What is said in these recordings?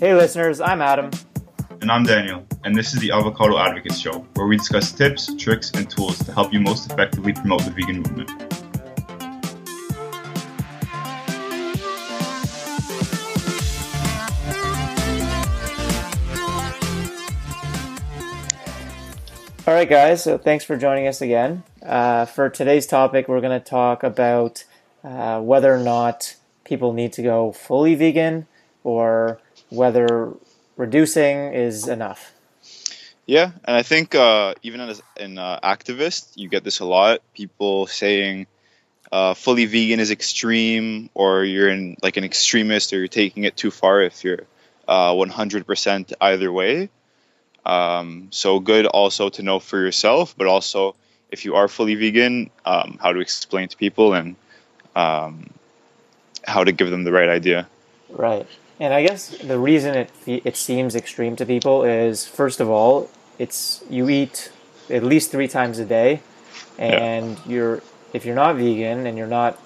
Hey, listeners, I'm Adam. And I'm Daniel, and this is the Avocado Advocates Show, where we discuss tips, tricks, and tools to help you most effectively promote the vegan movement. All right, guys, so thanks for joining us again. Uh, for today's topic, we're going to talk about uh, whether or not people need to go fully vegan or whether reducing is enough. Yeah, and I think uh, even as an uh, activist, you get this a lot. People saying uh, fully vegan is extreme, or you're in like an extremist, or you're taking it too far if you're 100% uh, either way. Um, so good also to know for yourself, but also if you are fully vegan, um, how to explain to people and um, how to give them the right idea. Right. And I guess the reason it it seems extreme to people is first of all, it's you eat at least three times a day, and yeah. you're if you're not vegan and you're not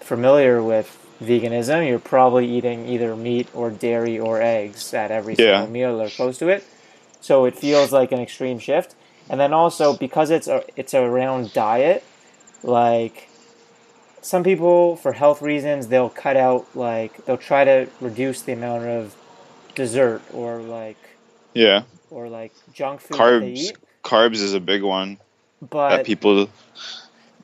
familiar with veganism, you're probably eating either meat or dairy or eggs at every yeah. single meal or close to it. So it feels like an extreme shift. And then also because it's a, it's around diet, like some people for health reasons they'll cut out like they'll try to reduce the amount of dessert or like yeah. or like junk food carbs. carbs is a big one but that people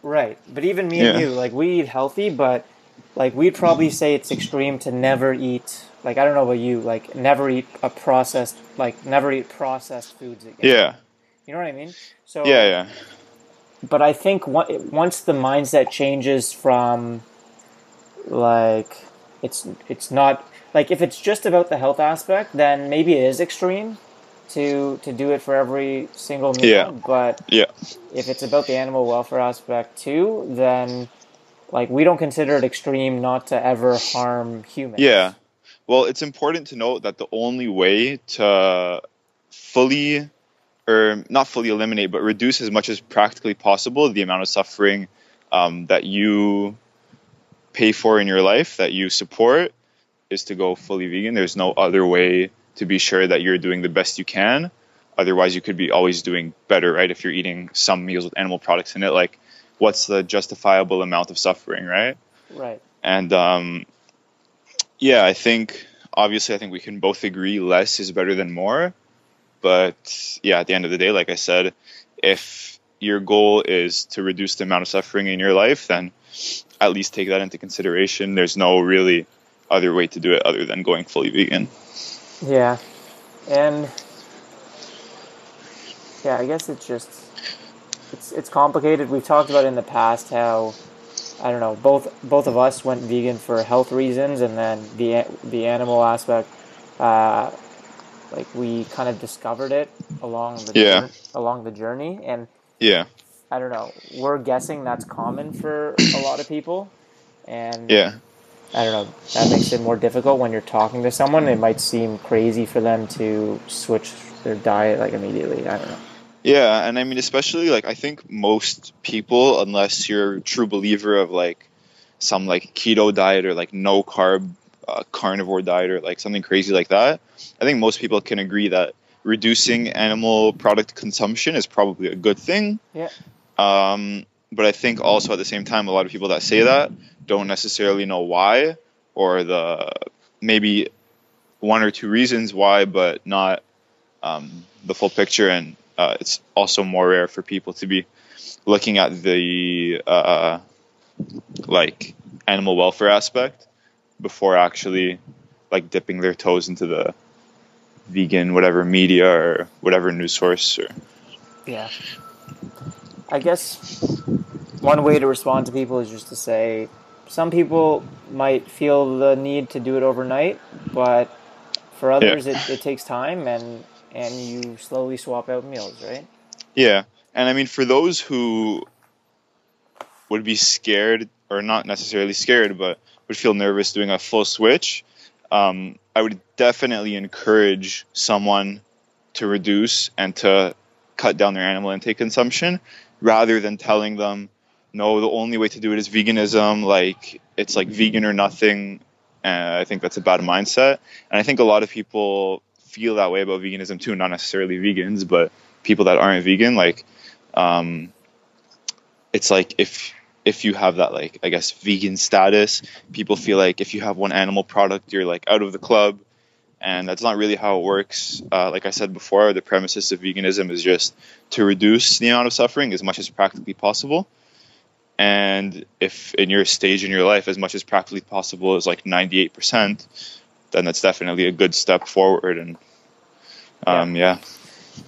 right. But even me yeah. and you like we eat healthy but like we'd probably say it's extreme to never eat like i don't know about you like never eat a processed like never eat processed foods again. Yeah. You know what i mean? So yeah yeah but I think once the mindset changes from like it's it's not like if it's just about the health aspect, then maybe it is extreme to to do it for every single meal. Yeah. But yeah, if it's about the animal welfare aspect too, then like we don't consider it extreme not to ever harm humans. Yeah. Well, it's important to note that the only way to fully or not fully eliminate, but reduce as much as practically possible the amount of suffering um, that you pay for in your life, that you support, is to go fully vegan. There's no other way to be sure that you're doing the best you can. Otherwise, you could be always doing better, right? If you're eating some meals with animal products in it, like what's the justifiable amount of suffering, right? Right. And um, yeah, I think obviously, I think we can both agree less is better than more. But yeah, at the end of the day, like I said, if your goal is to reduce the amount of suffering in your life, then at least take that into consideration. There's no really other way to do it other than going fully vegan. Yeah. And yeah, I guess it's just it's it's complicated. We've talked about in the past how I don't know, both both of us went vegan for health reasons and then the the animal aspect uh, like we kind of discovered it along the yeah. journey, along the journey and yeah. I don't know we're guessing that's common for a lot of people and yeah. I don't know that makes it more difficult when you're talking to someone it might seem crazy for them to switch their diet like immediately i don't know. Yeah and i mean especially like i think most people unless you're a true believer of like some like keto diet or like no carb uh, carnivore diet or like something crazy like that, I think most people can agree that reducing animal product consumption is probably a good thing. Yeah. Um, but I think also at the same time, a lot of people that say that don't necessarily know why or the maybe one or two reasons why, but not um, the full picture. And uh, it's also more rare for people to be looking at the uh, like animal welfare aspect before actually like dipping their toes into the vegan whatever media or whatever news source or yeah. I guess one way to respond to people is just to say some people might feel the need to do it overnight but for others yeah. it, it takes time and and you slowly swap out meals right? Yeah. And i mean for those who would be scared or not necessarily scared but would feel nervous doing a full switch, um, I would definitely encourage someone to reduce and to cut down their animal intake consumption rather than telling them, no, the only way to do it is veganism, like it's like vegan or nothing, and I think that's a bad mindset. And I think a lot of people feel that way about veganism too, not necessarily vegans, but people that aren't vegan. Like, um, it's like if if you have that like I guess vegan status, people feel like if you have one animal product, you're like out of the club, and that's not really how it works. Uh, like I said before, the premises of veganism is just to reduce the amount of suffering as much as practically possible. And if in your stage in your life, as much as practically possible is like 98%, then that's definitely a good step forward. And um, yeah.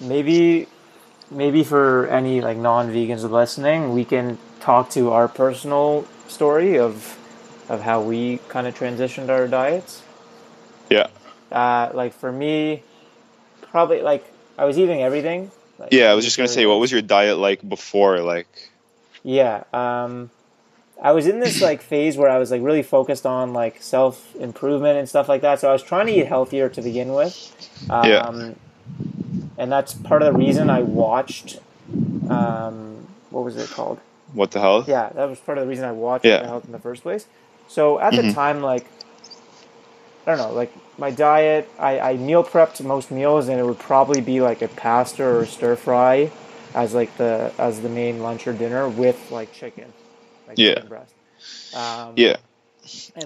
maybe maybe for any like non-vegans listening we can talk to our personal story of of how we kind of transitioned our diets Yeah. uh, like for me probably like i was eating everything like, Yeah, I was just gonna say, what was your diet like before? Like, yeah um i was in this like phase where i was like really focused on like self improvement and stuff like that so i was trying to eat healthier to begin with um, Yeah. and that's part of the reason i watched um what was it called what the hell? yeah that was part of the reason i watched Yeah. The health in the first place so at the Mhm. time like i don't know like my diet I, I meal prepped most meals and it would probably be like a pasta or stir fry as like the as the main lunch or dinner with like chicken like Yeah. chicken breast um, Yeah.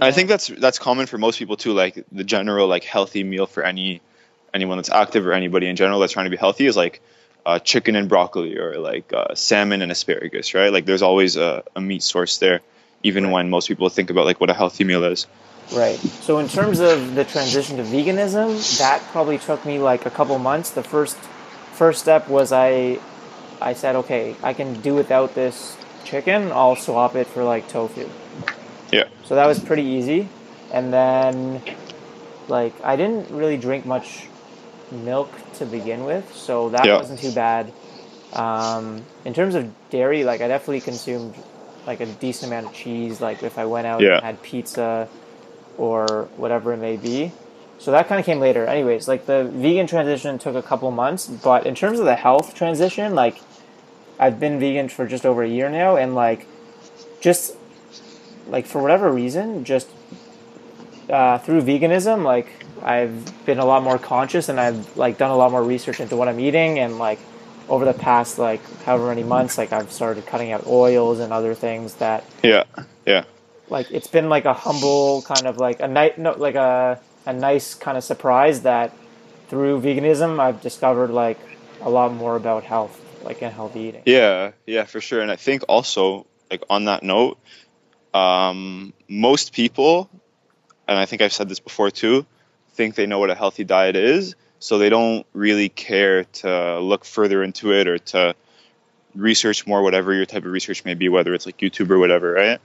I then- think that's that's common for most people too. Like the general like healthy meal for any anyone that's active or anybody in general that's trying to be healthy is like uh, chicken and broccoli or like uh, salmon and asparagus, right? Like there's always a, a meat source there, even Right. when most people think about like what a healthy meal is. Right. So in terms of the transition to veganism, that probably took me like a couple months. The first first step was I I said, okay, I can do without this chicken. I'll swap it for like tofu. Yeah. So that was pretty easy. And then like I didn't really drink much milk to begin with, so that Yeah. wasn't too bad. Um, in terms of dairy, like I definitely consumed like a decent amount of cheese. Like if I went out Yeah. and had pizza or whatever it may be. So that kind of came later. Anyways, like the vegan transition took a couple months, but in terms of the health transition, like I've been vegan for just over a year now, and like just like for whatever reason, just uh, through veganism, like I've been a lot more conscious, and I've like done a lot more research into what I'm eating, and like over the past like however many months, like I've started cutting out oils and other things that Yeah. Yeah. like it's been like a humble kind of like a night no like a a nice kind of surprise that through veganism I've discovered like a lot more about health like and healthy eating. Yeah, yeah, for sure. And I think also, like on that note, um, most people, and I think I've said this before too, think they know what a healthy diet is, so they don't really care to look further into it or to research more, whatever your type of research may be, whether it's like YouTube or whatever, right?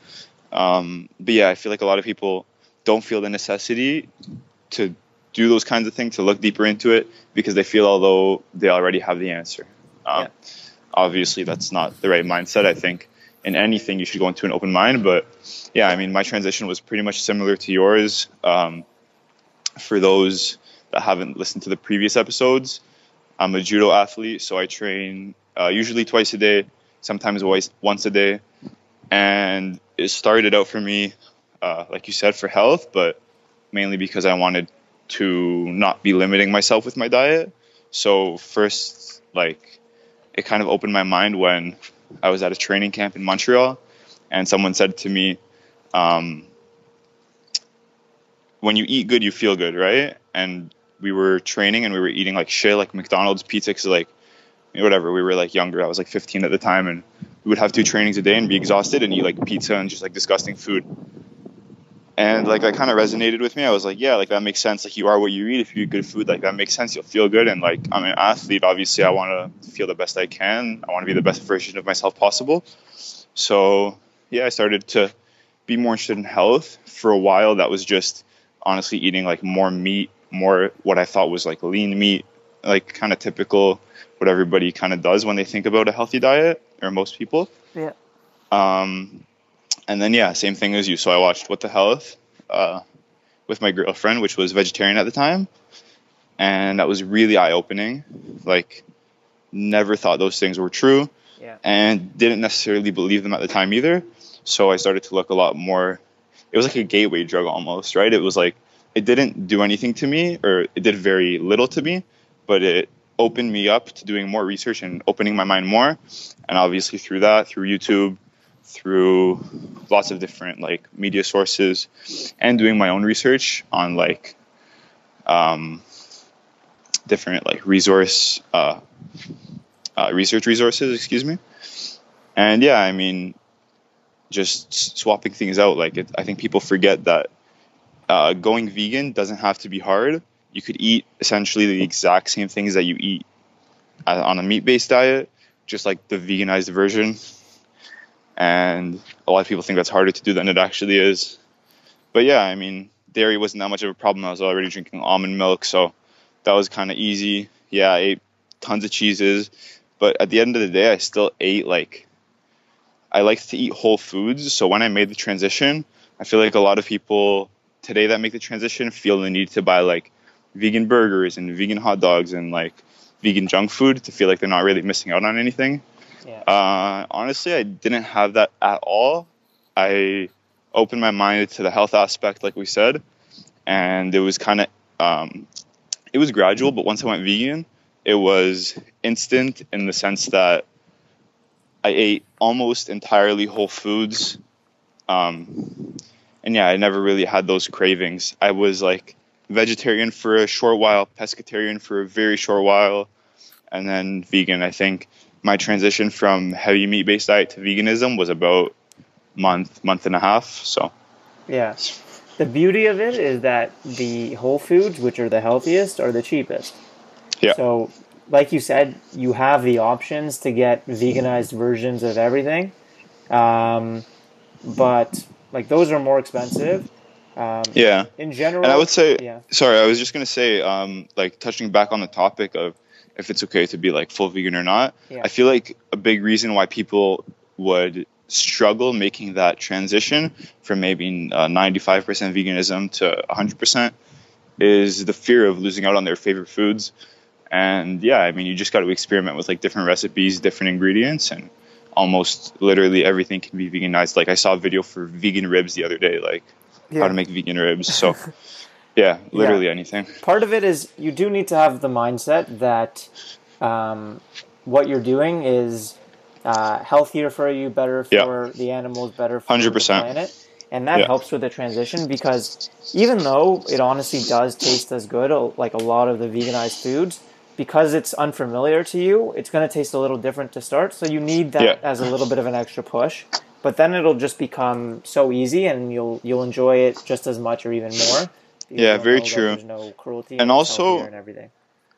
Um, but yeah, I feel like a lot of people don't feel the necessity to do those kinds of things, to look deeper into it, because they feel although they already have the answer. Um, Yeah. Obviously, that's not the right mindset. I think in anything you should go into an open mind. But yeah, I mean, my transition was pretty much similar to yours. Um, for those that haven't listened to the previous episodes, I'm a judo athlete, so I train uh, usually twice a day, sometimes once a day, and it started out for me, uh, like you said, for health, but mainly because I wanted to not be limiting myself with my diet. So first, like, it kind of opened my mind when I was at a training camp in Montreal, and someone said to me, um, "When you eat good, you feel good, right?" And we were training and we were eating like shit, like McDonald's pizza, cause like whatever. We were like younger. I was like 15 at the time, and we would have two trainings a day and be exhausted and eat like pizza and just like disgusting food. And like that kind of resonated with me. I was like, yeah, like that makes sense. Like you are what you eat. If you eat good food, like that makes sense. You'll feel good. And like I'm an athlete. Obviously, I want to feel the best I can. I want to be the best version of myself possible. So yeah, I started to be more interested in health. For a while, that was just honestly eating like more meat, more what I thought was like lean meat, like kind of typical what everybody kind of does when they think about a healthy diet, or most people. Yeah. Um, and then yeah, same thing as you. So I watched What the Health uh, with my girlfriend, which was vegetarian at the time, and that was really eye opening. Like, never thought those things were true, Yeah. and didn't necessarily believe them at the time either. So I started to look a lot more it was like a gateway drug almost, right? It was like it didn't do anything to me, or it did very little to me, but it opened me up to doing more research and opening my mind more. And obviously through that, through YouTube, through lots of different like media sources, and doing my own research on like um, different like resource uh, uh, research resources, excuse me. And yeah, I mean, just swapping things out. Like it, I think people forget that uh, going vegan doesn't have to be hard. You could eat essentially the exact same things that you eat uh, on a meat-based diet, just like the veganized version. And a lot of people think that's harder to do than it actually is. But yeah, I mean, dairy wasn't that much of a problem. I was already drinking almond milk, so that was kind of easy. Yeah, I ate tons of cheeses, but at the end of the day, I still ate like I like to eat whole foods. So when I made the transition, I feel like a lot of people today that make the transition feel the need to buy like vegan burgers and vegan hot dogs and like vegan junk food to feel like they're not really missing out on anything. Yeah. Uh, honestly, I didn't have that at all. I opened my mind to the health aspect, like we said, and it was kind of um, it was gradual. But once I went vegan, it was instant in the sense that I ate almost entirely whole foods. Um, and yeah, I never really had those cravings. I was like vegetarian for a short while, pescatarian for a very short while, and then vegan. I think my transition from heavy meat based diet to veganism was about month, month and a half. So Yeah. The beauty of it is that the whole foods, which are the healthiest, are the cheapest. Yeah. So, like you said, you have the options to get veganized versions of everything, um, but like those are more expensive. Um, yeah, In general, and I would say, yeah, sorry, I was just gonna say, um, like touching back on the topic of if it's okay to be like full vegan or not. Yeah. I feel like a big reason why people would struggle making that transition from maybe uh, 95% veganism to 100% is the fear of losing out on their favorite foods. And yeah, I mean, you just got to experiment with like different recipes, different ingredients, and almost literally everything can be veganized. Like I saw a video for vegan ribs the other day, like how to make vegan ribs. So yeah, literally anything. part of it is you do need to have the mindset that um, what you're doing is uh, healthier for you, better Yeah. for the animals, better for 100%. the planet, and that Yeah. helps with the transition because even though it honestly does taste as good, uh, like a lot of the veganized foods, because it's unfamiliar to you, it's going to taste a little different to start. So you need that Yeah. as a little bit of an extra push. But then it'll just become so easy, and you'll you'll enjoy it just as much or even more. Yeah, very true. There's no cruelty, And also- and everything.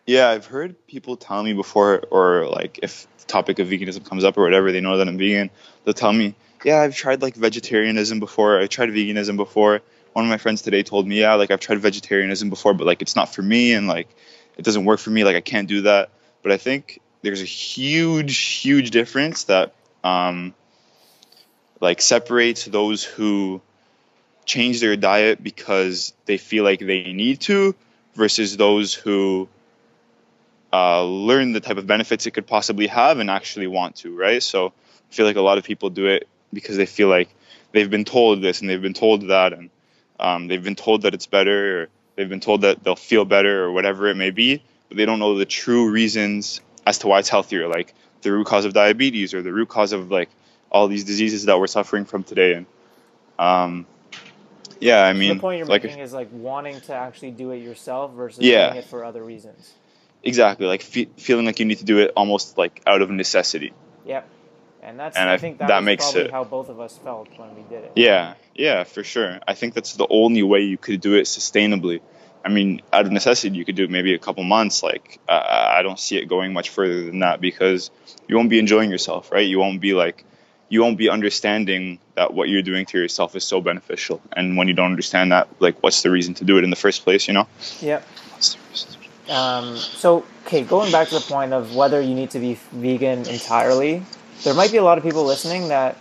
Yeah, I've heard people tell me before, or like if the topic of veganism comes up or whatever, they know that I'm vegan. They'll tell me, "Yeah, I've tried like vegetarianism before. I tried veganism before." One of my friends today told me, "Yeah, like I've tried vegetarianism before, but like it's not for me, and like it doesn't work for me. Like I can't do that." But I think there's a huge, huge difference that um, like separates those who change their diet because they feel like they need to versus those who uh, learn the type of benefits it could possibly have and actually want to, right? So I feel like a lot of people do it because they feel like they've been told this and they've been told that and um, they've been told that it's better or they've been told that they'll feel better or whatever it may be, but they don't know the true reasons as to why it's healthier, like the root cause of diabetes or the root cause of like all these diseases that we're suffering from today. And um, yeah, I mean, the point you're like making is like wanting to actually do it yourself versus Yeah. doing it for other reasons. exactly like fe- feeling like you need to do it almost like out of necessity. Yep. And that's And I, I- think that, that makes probably it- how both of us felt when we did it. Yeah, yeah, for sure. I think that's the only way you could do it sustainably. I mean, out of necessity, you could do it maybe a couple months. Like, uh, I don't see it going much further than that because you won't be enjoying yourself, right? You won't be like, you won't be understanding that what you're doing to yourself is so beneficial. And when you don't understand that, like, what's the reason to do it in the first place? You know? Yep. What's the reason? Um, so, okay, going back to the point of whether you need to be vegan entirely, there might be a lot of people listening that,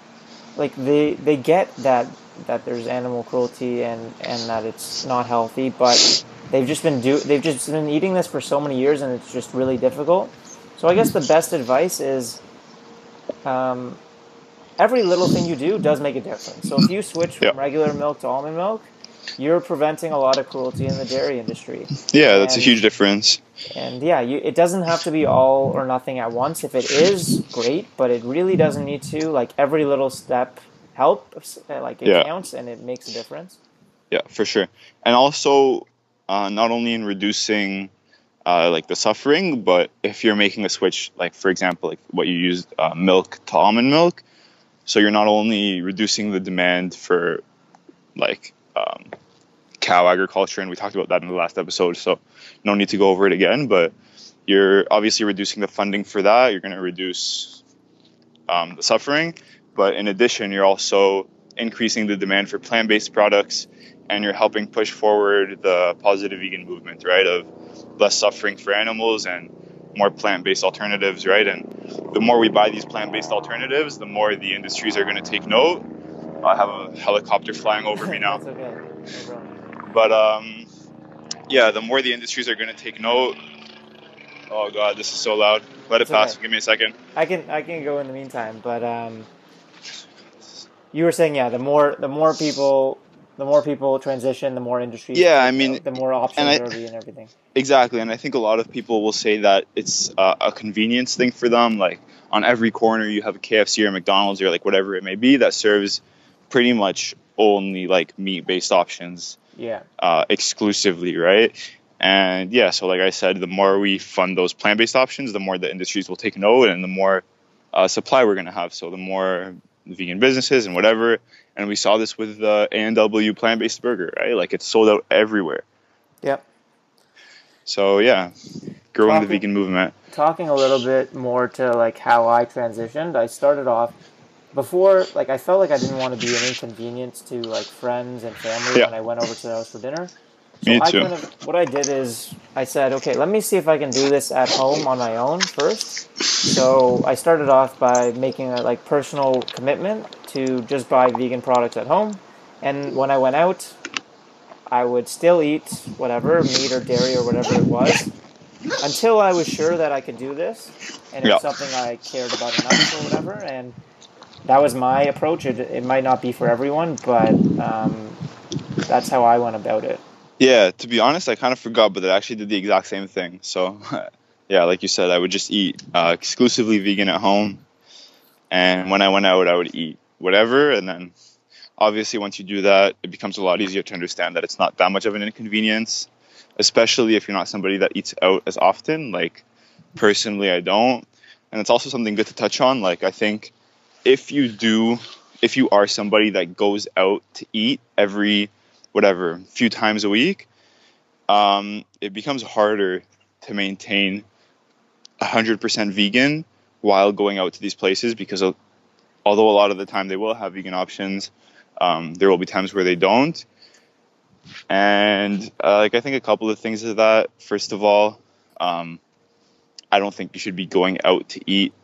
like, they they get that that there's animal cruelty and and that it's not healthy, but they've just been do they've just been eating this for so many years and it's just really difficult. So I guess the best advice is, um, every little thing you do does make a difference. So if you switch from Yeah. regular milk to almond milk, you're preventing a lot of cruelty in the dairy industry. Yeah, that's a huge difference. And yeah, you, it doesn't have to be all or nothing at once. If it is, great, but it really doesn't need to. Like every little step helps. uh, Like it Yeah. counts and it makes a difference. Yeah, for sure. And also, uh, not only in reducing uh, like the suffering, but if you're making a switch, like for example, like what you used uh, milk to almond milk, so you're not only reducing the demand for like um, cow agriculture, and we talked about that in the last episode, so no need to go over it again. But you're obviously reducing the funding for that. You're going to reduce um, the suffering, but in addition, you're also increasing the demand for plant-based products and you're helping push forward the positive vegan movement, right? Of less suffering for animals and more plant-based alternatives, right? And the more we buy these plant-based alternatives, the more the industries are going to take note. I have a helicopter flying over me now, That's okay. But um, yeah, the more the industries are going to take note. Oh God, this is so loud. Let it It's pass. okay. Give me a second. I can I can go in the meantime, but um, you were saying yeah, the more the more people the more people transition, the more industry. Yeah, I mean, the more options and I- there will be and everything. Exactly, and I think a lot of people will say that it's uh, a convenience thing for them. Like on every corner, you have a KFC or McDonald's or like whatever it may be that serves pretty much only like meat-based options Yeah, uh, exclusively, right? And yeah, so like I said, the more we fund those plant-based options, the more the industries will take note, and the more uh, supply we're gonna have. So the more vegan businesses and whatever. And we saw this with the A and W plant-based burger, right? Like it's sold out everywhere. Yep. So yeah, growing the vegan movement. talking a little bit more to like how I transitioned, I started off before like I felt like I didn't want to be an inconvenience to like friends and family Yeah. when I went over to their house for dinner. So Me I too. kind of what I did is I said, okay, let me see if I can do this at home on my own first. So I started off by making a like personal commitment to just buy vegan products at home, and when I went out, I would still eat whatever meat or dairy or whatever it was until I was sure that I could do this and it's Yeah. something I cared about enough or whatever. And that was my approach. It, it might not be for everyone, but um, that's how I went about it. Yeah, to be honest, I kind of forgot, but I actually did the exact same thing. So, yeah, like you said, I would just eat uh, exclusively vegan at home, and when I went out, I would eat whatever. And then, obviously, once you do that, it becomes a lot easier to understand that it's not that much of an inconvenience, especially if you're not somebody that eats out as often. Like, personally, I don't, and it's also something good to touch on. Like, I think if you do, if you are somebody that goes out to eat every whatever few times a week, um, it becomes harder to maintain 100% vegan while going out to these places because although a lot of the time they will have vegan options, um, there will be times where they don't. And uh, like I think a couple of things of that. First of all, um, I don't think you should be going out to eat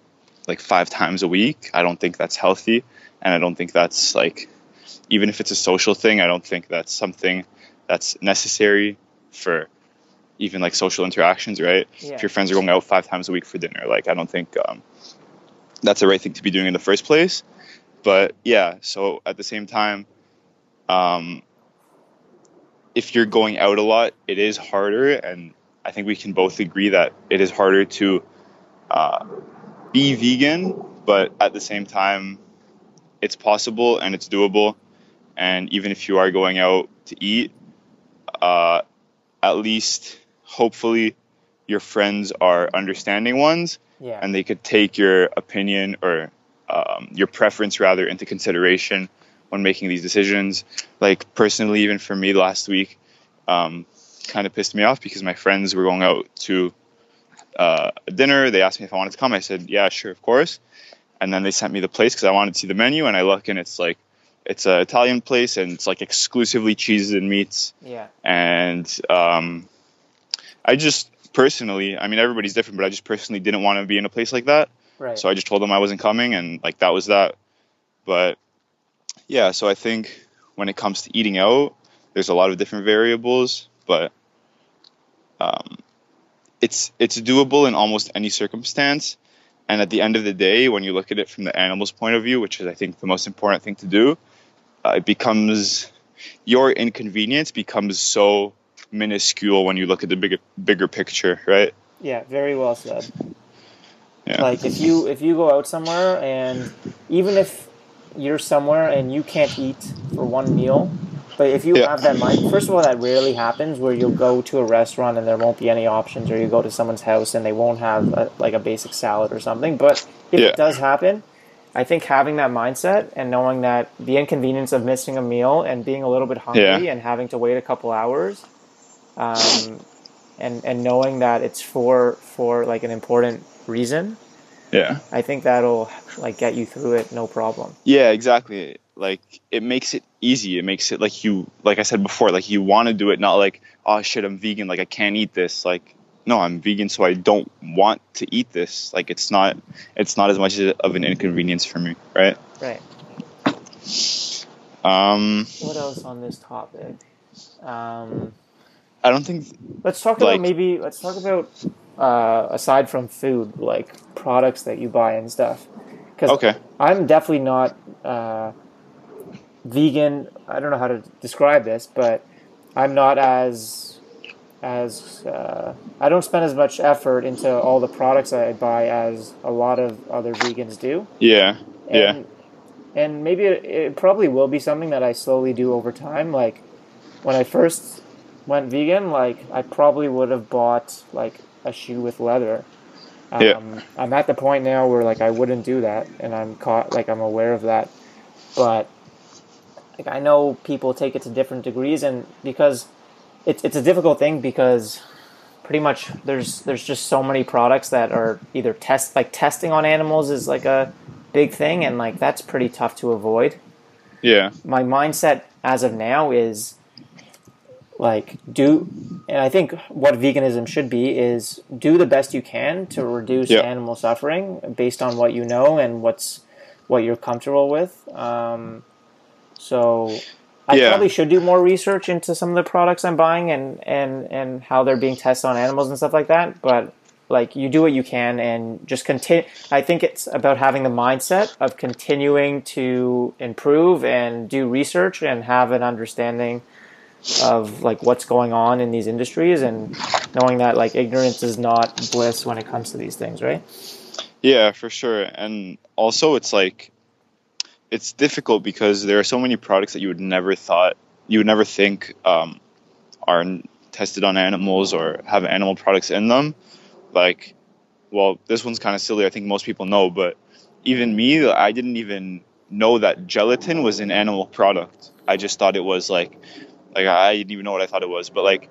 like five times a week. I don't think that's healthy, and I don't think that's like even if it's a social thing. I don't think that's something that's necessary for even like social interactions, right? Yeah. If your friends are going out five times a week for dinner, like I don't think um, that's the right thing to be doing in the first place. But yeah, so at the same time, um, if you're going out a lot, it is harder, and I think we can both agree that it is harder to uh, be vegan, but at the same time, it's possible and it's doable. And even if you are going out to eat, uh, at least hopefully your friends are understanding ones Yeah. and they could take your opinion or um, your preference rather into consideration when making these decisions. Like personally, even for me last week, um, kind of pissed me off because my friends were going out to uh, a dinner. They asked me if I wanted to come. I said, yeah, sure, of course. And then they sent me the place because I wanted to see the menu. And I look and it's like, it's an Italian place and it's like exclusively cheeses and meats yeah. and um, I just personally, I mean, everybody's different, but I just personally didn't want to be in a place like that. Right. So I just told them I wasn't coming, and like that was that. But yeah, so I think when it comes to eating out, there's a lot of different variables, but um, it's it's doable in almost any circumstance. And at the end of the day, when you look at it from the animal's point of view, which is I think the most important thing to do, uh, it becomes your inconvenience becomes so minuscule when you look at the bigger bigger picture, right? Yeah, very well said. Yeah. Like if you if you go out somewhere and even if you're somewhere and you can't eat for one meal, but if you Yeah. have that mind, first of all, that rarely happens where you'll go to a restaurant and there won't be any options, or you go to someone's house and they won't have a, like a basic salad or something. But if Yeah. it does happen, I think having that mindset and knowing that the inconvenience of missing a meal and being a little bit hungry Yeah. and having to wait a couple hours, um, and and knowing that it's for for like an important reason, Yeah. I think that'll like get you through it, no problem. Yeah, exactly. Like it makes it easy. It makes it like you like I said before, like you want to do it not like, oh shit, I'm vegan, like I can't eat this. Like no, I'm vegan so I don't want to eat this. Like it's not it's not as much of an inconvenience for me, right? Right. Um What else on this topic? Um, I don't think let's talk Like- about maybe let's talk about uh, aside from food, like products that you buy and stuff. Because okay. I'm definitely not uh, vegan. I don't know how to describe this, but I'm not as as uh, I don't spend as much effort into all the products I buy as a lot of other vegans do. Yeah. Yeah. And, and maybe it, it probably will be something that I slowly do over time. Like when I first went vegan, like I probably would have bought like a shoe with leather. Um, Yeah. I'm at the point now where like I wouldn't do that, and I'm caught like I'm aware of that. But like I know people take it to different degrees, and because it's it's a difficult thing because pretty much there's there's just so many products that are either test like testing on animals is like a big thing and like that's pretty tough to avoid Yeah. my mindset as of now is like do and i think what veganism should be is do the best you can to reduce Yeah. animal suffering based on what you know and what's what you're comfortable with um, so i Yeah. probably should do more research into some of the products i'm buying and and and how they're being tested on animals and stuff like that but like you do what you can and just continue i think it's about having the mindset of continuing to improve and do research and have an understanding of like what's going on in these industries and knowing that like ignorance is not bliss when it comes to these things right Yeah, for sure. And also, it's like it's difficult because there are so many products that you would never thought you would never think um, are tested on animals or have animal products in them. Like, well, this one's kind of silly. I think most people know, but even me, I didn't even know that gelatin was an animal product. I just thought it was like, like I didn't even know what I thought it was. But like,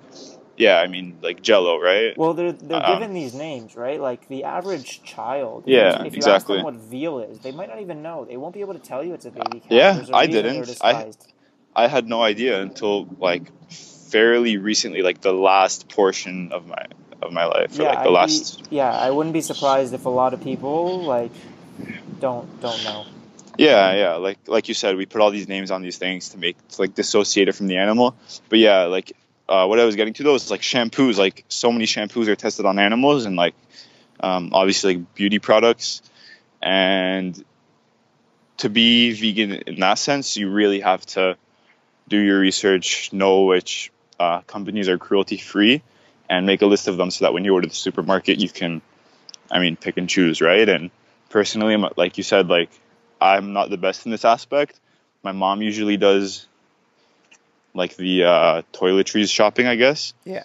yeah, I mean, like Jello, right? well they're, they're Um, given these names right like the average child Yeah, if you exactly. ask them what veal is they might not even know they won't be able to tell you it's a baby cow Yeah, I didn't. I- I had no idea until like fairly recently, like the last portion of my of my life, or like the I'd last. Be, yeah, I wouldn't be surprised if a lot of people like don't don't know. Yeah, yeah, like like you said, we put all these names on these things to make to, like dissociate it from the animal. But yeah, like uh, what I was getting to though is like shampoos. Like so many shampoos are tested on animals, and like um, obviously like beauty products. And to be vegan in that sense, you really have to do your research, know which uh, companies are cruelty free, and make a list of them so that when you to the supermarket, you can, I mean, pick and choose, right? And personally, like you said, like I'm not the best in this aspect. My mom usually does like the uh, toiletries shopping, I guess. Yeah.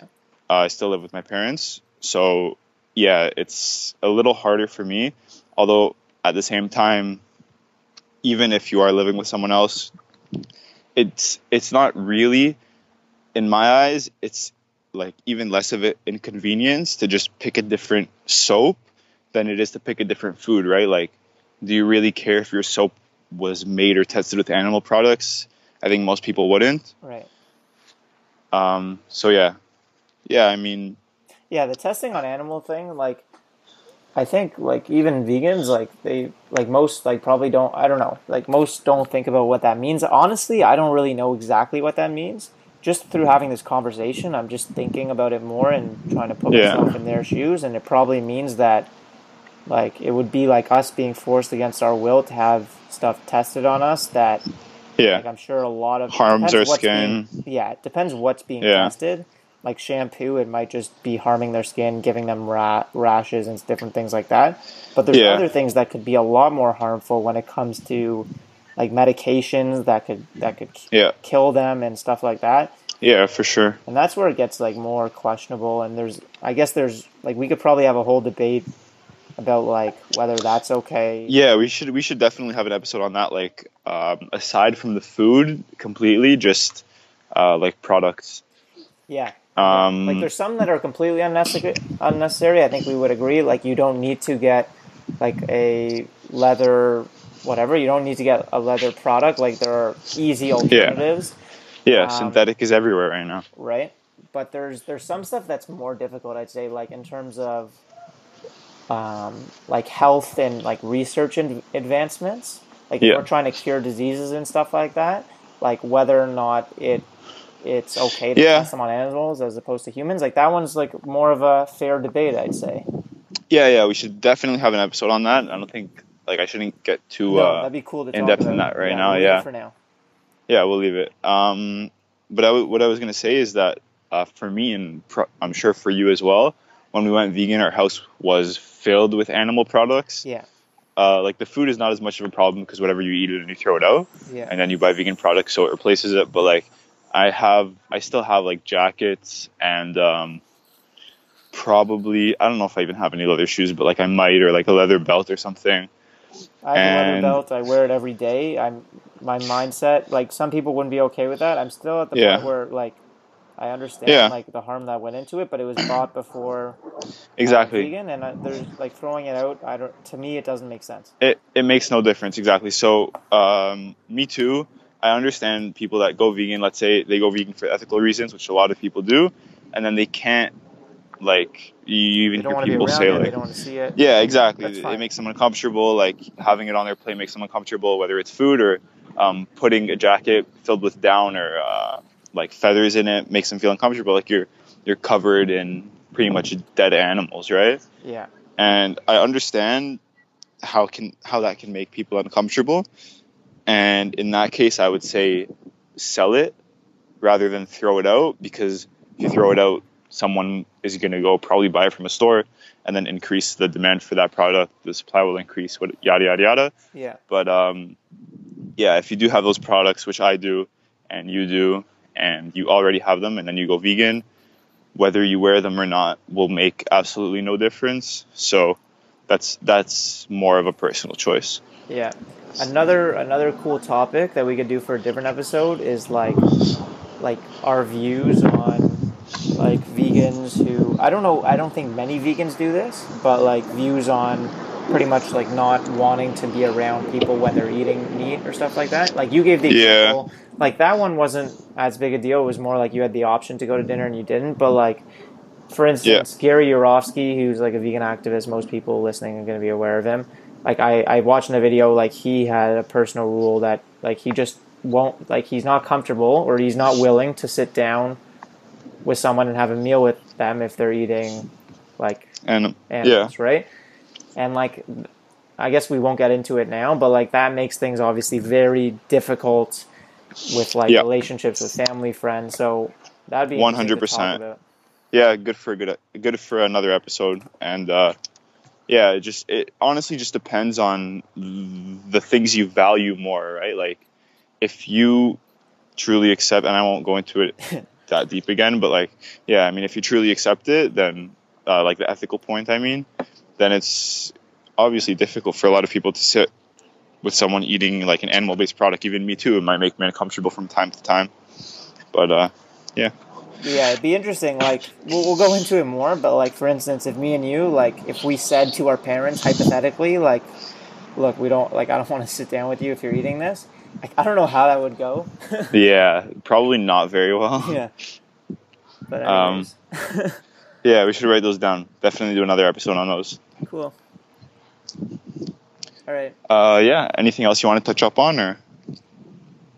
Uh, I still live with my parents, so yeah, it's a little harder for me. Although at the same time, even if you are living with someone else, it's it's not really, in my eyes, it's like even less of an inconvenience to just pick a different soap than it is to pick a different food, right? Like, do you really care if your soap was made or tested with animal products? I think most people wouldn't. Right. Um, so yeah, yeah. I mean, Yeah, the testing on animal thing, like I think like even vegans, like they like most like probably don't I don't know. Like most don't think about what that means. Honestly, I don't really know exactly what that means. Just through having this conversation, I'm just thinking about it more and trying to put Yeah. myself in their shoes and it probably means that like it would be like us being forced against our will to have stuff tested on us that Yeah. like I'm sure a lot of Harms our skin. being- yeah, it depends what's being Yeah. tested. Like shampoo, it might just be harming their skin, giving them ra- rashes and different things like that. But there's Yeah. other things that could be a lot more harmful when it comes to like medications that could that could Yeah. kill them and stuff like that. Yeah, for sure. And that's where it gets like more questionable. And there's, I guess there's like we could probably have a whole debate about like whether that's okay. Yeah, we should we should definitely have an episode on that. Like, um, aside from the food, completely, just uh, like products. Yeah. Um, like there's some that are completely unnecessary. Unnecessary. I think we would agree. Like you don't need to get like a leather whatever. You don't need to get a leather product. Like there are easy alternatives, yeah, um, synthetic is everywhere right now. right? But there's there's some stuff that's more difficult. I'd say like in terms of um, like health and like research and advancements. Like if we're trying to cure diseases and stuff like that. Like whether or not it it's okay to Yeah. test them on animals as opposed to humans. Like that one's like more of a fair debate, I'd say. Yeah, yeah, we should definitely have an episode on that. I don't think like I shouldn't get too. No, uh, that'd be cool to in depth in that right now, we'll yeah. For now. Yeah, we'll leave it. Um, but I w- what I was gonna say is that uh, for me, and pro- I'm sure for you as well, when we went vegan, our house was filled with animal products. Yeah. Uh, like the food is not as much of a problem because whatever you eat it and you throw it out, Yeah. and then you buy vegan products, so it replaces it. But like, I have, I still have like jackets and um, probably I don't know if I even have any leather shoes, but like I might or like a leather belt or something. I have a leather belt. I wear it every day. I'm my mindset. Like some people wouldn't be okay with that. I'm still at the Yeah. point where like I understand Yeah. like the harm that went into it, but it was bought before Exactly. vegan, and I, there's like throwing it out. I don't. To me, it doesn't make sense. it, it makes no difference exactly so um, me too i understand people that go vegan let's say they go vegan for ethical reasons which a lot of people do and then they can't like you even hear want to be people say it. they like don't want to see it. yeah exactly That's it makes them uncomfortable like having it on their plate makes them uncomfortable whether it's food or um, putting a jacket filled with down or uh, like feathers in it makes them feel uncomfortable like you're you're covered in pretty much dead animals right Yeah. and I understand how can how that can make people uncomfortable. And in that case, I would say sell it rather than throw it out because if you throw it out, someone is going to go probably buy it from a store and then increase the demand for that product. The supply will increase, what yada yada yada. Yeah. But um, yeah, if you do have those products, which I do, and you do, and you already have them, and then you go vegan, whether you wear them or not will make absolutely no difference. So that's that's more of a personal choice. Yeah. Another another cool topic that we could do for a different episode is like like our views on like vegans who I don't know I don't think many vegans do this, but like views on pretty much like not wanting to be around people when they're eating meat or stuff like that. Like you gave the Yeah. example like that one wasn't as big a deal. It was more like you had the option to go to dinner and you didn't, but like for instance, Gary Yourofsky, who's like a vegan activist, most people listening are going to be aware of him. Like I, I watched in a video, like he had a personal rule that like he just won't, like he's not comfortable or he's not willing to sit down with someone and have a meal with them if they're eating like And animals, right? And like, I guess we won't get into it now, but like that makes things obviously very difficult with like Yeah. relationships with family, friends. So that'd be talk 100%. about. yeah, good for a good good for another episode. And uh, yeah, it just it honestly just depends on the things you value more, right? Like if you truly accept, and I won't go into it that deep again, but like yeah, I mean, if you truly accept it, then uh, like the ethical point, I mean, then it's obviously difficult for a lot of people to sit with someone eating like an animal based product. Even me too, it might make me uncomfortable from time to time. But uh, Yeah, it'd be interesting. Like, we'll, we'll go into it more, but like, for instance, if me and you, like, if we said to our parents, hypothetically, like, look, we don't, like, I don't want to sit down with you if you're eating this. Like, I don't know how that would go. yeah, probably not very well. yeah. But Um, Yeah, we should write those down. Definitely do another episode on those. Cool. All right. Uh, yeah. Anything else you want to touch up on, or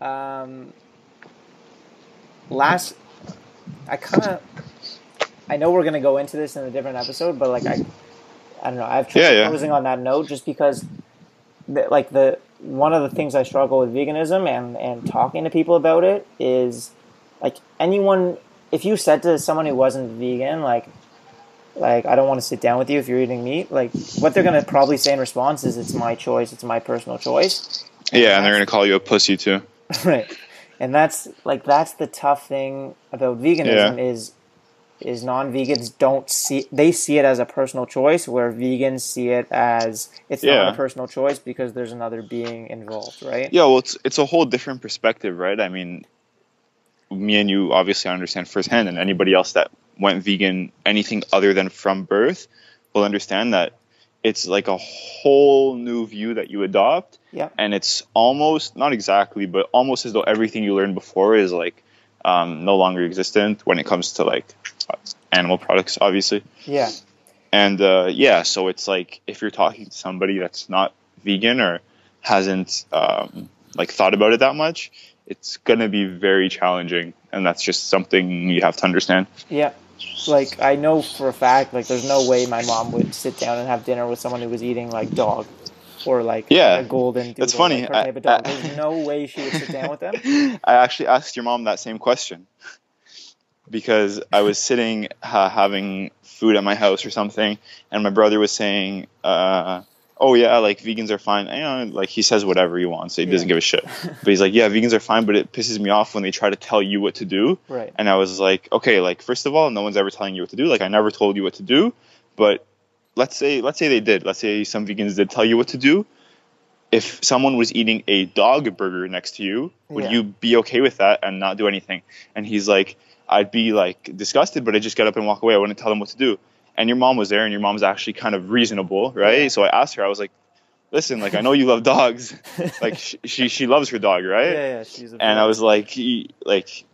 Um, last, I kind of, I know we're gonna go into this in a different episode, but like I, I don't know. I have trouble Yeah, yeah. closing on that note just because, the, like the one of the things I struggle with veganism and and talking to people about it is like anyone if you said to someone who wasn't vegan like like I don't want to sit down with you if you're eating meat like what they're gonna probably say in response is it's my choice it's my personal choice Yeah, and they're gonna call you a pussy too. right and that's like that's the tough thing about veganism is is non-vegans don't see they see it as a personal choice where vegans see it as it's Yeah. not a personal choice because there's another being involved right Yeah, well, it's it's a whole different perspective, right? I mean, me and you obviously understand firsthand, and anybody else that went vegan anything other than from birth will understand that it's like a whole new view that you adopt, yeah and it's almost not exactly, but almost as though everything you learned before is like um, no longer existent when it comes to like animal products, obviously. yeah And uh, yeah, so it's like if you're talking to somebody that's not vegan or hasn't um, like thought about it that much, it's gonna be very challenging, and that's just something you have to understand. Yeah. Like I know for a fact, like there's no way my mom would sit down and have dinner with someone who was eating like dog or like Yeah. a golden doodle, That's funny. like, I-. I- There's no way she would sit down with them. I actually asked your mom that same question because I was sitting uh, having food at my house or something, and my brother was saying, uh, "Oh yeah, like vegans are fine." You know, like he says whatever he wants. So he doesn't give a shit. But he's like, "Yeah, vegans are fine," but it pisses me off when they try to tell you what to do. Right. And I was like, okay, like first of all, no one's ever telling you what to do. Like I never told you what to do, but let's say let's say they did. Let's say some vegans did tell you what to do. If someone was eating a dog burger next to you, would Yeah. you be okay with that and not do anything? And he's like, I'd be like disgusted, but I just get up and walk away. I wouldn't tell them what to do. And your mom was there, and your mom's actually kind of reasonable, right? Yeah. So I asked her, I was like, listen, like I know you love dogs, like she she, she loves her dog, right? Yeah, yeah. She's a and I was like, like,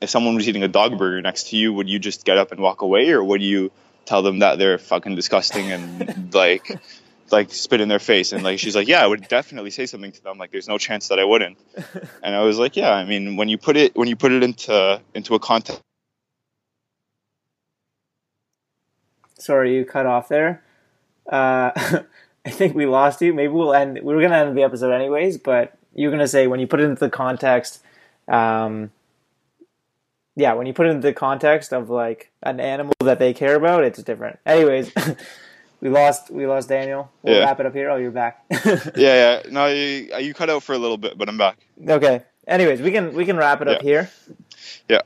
if someone was eating a dog burger next to you, would you just get up and walk away, or would you tell them that they're fucking disgusting and like, like spit in their face? And like, she's like, yeah, I would definitely say something to them. Like, there's no chance that I wouldn't. And I was like, yeah, I mean, when you put it when you put it into into a context. Sorry, you cut off there. Uh, I think we lost you. Maybe we'll end. We were gonna end the episode anyways, but you're gonna say when you put it into the context. Um, yeah, when you put it into the context of like an animal that they care about, it's different. Anyways, we lost we lost Daniel. We'll Yeah. wrap it up here. Oh, you're back. Yeah, yeah. No, you, you cut out for a little bit, but I'm back. okay. Anyways, we can we can wrap it up here. Yeah.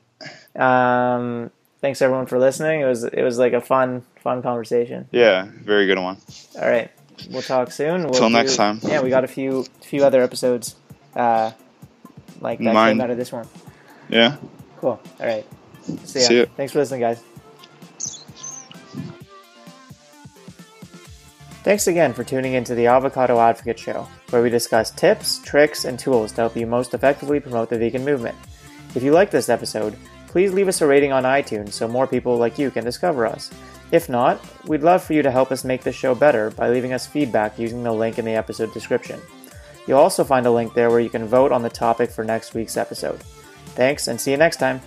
Um, thanks everyone for listening. It was it was like a fun fun conversation. Yeah, very good one. All right. We'll talk soon. We'll next time. Yeah, we got a few few other episodes uh like that Mine. came out of this one. Yeah. Cool. All right. See ya. See ya. Thanks for listening, guys. Thanks again for tuning into the Avocado Advocate Show, where we discuss tips, tricks, and tools to help you most effectively promote the vegan movement. If you like this episode, please leave us a rating on iTunes so more people like you can discover us. If not, we'd love for you to help us make this show better by leaving us feedback using the link in the episode description. You'll also find a link there where you can vote on the topic for next week's episode. Thanks, and see you next time.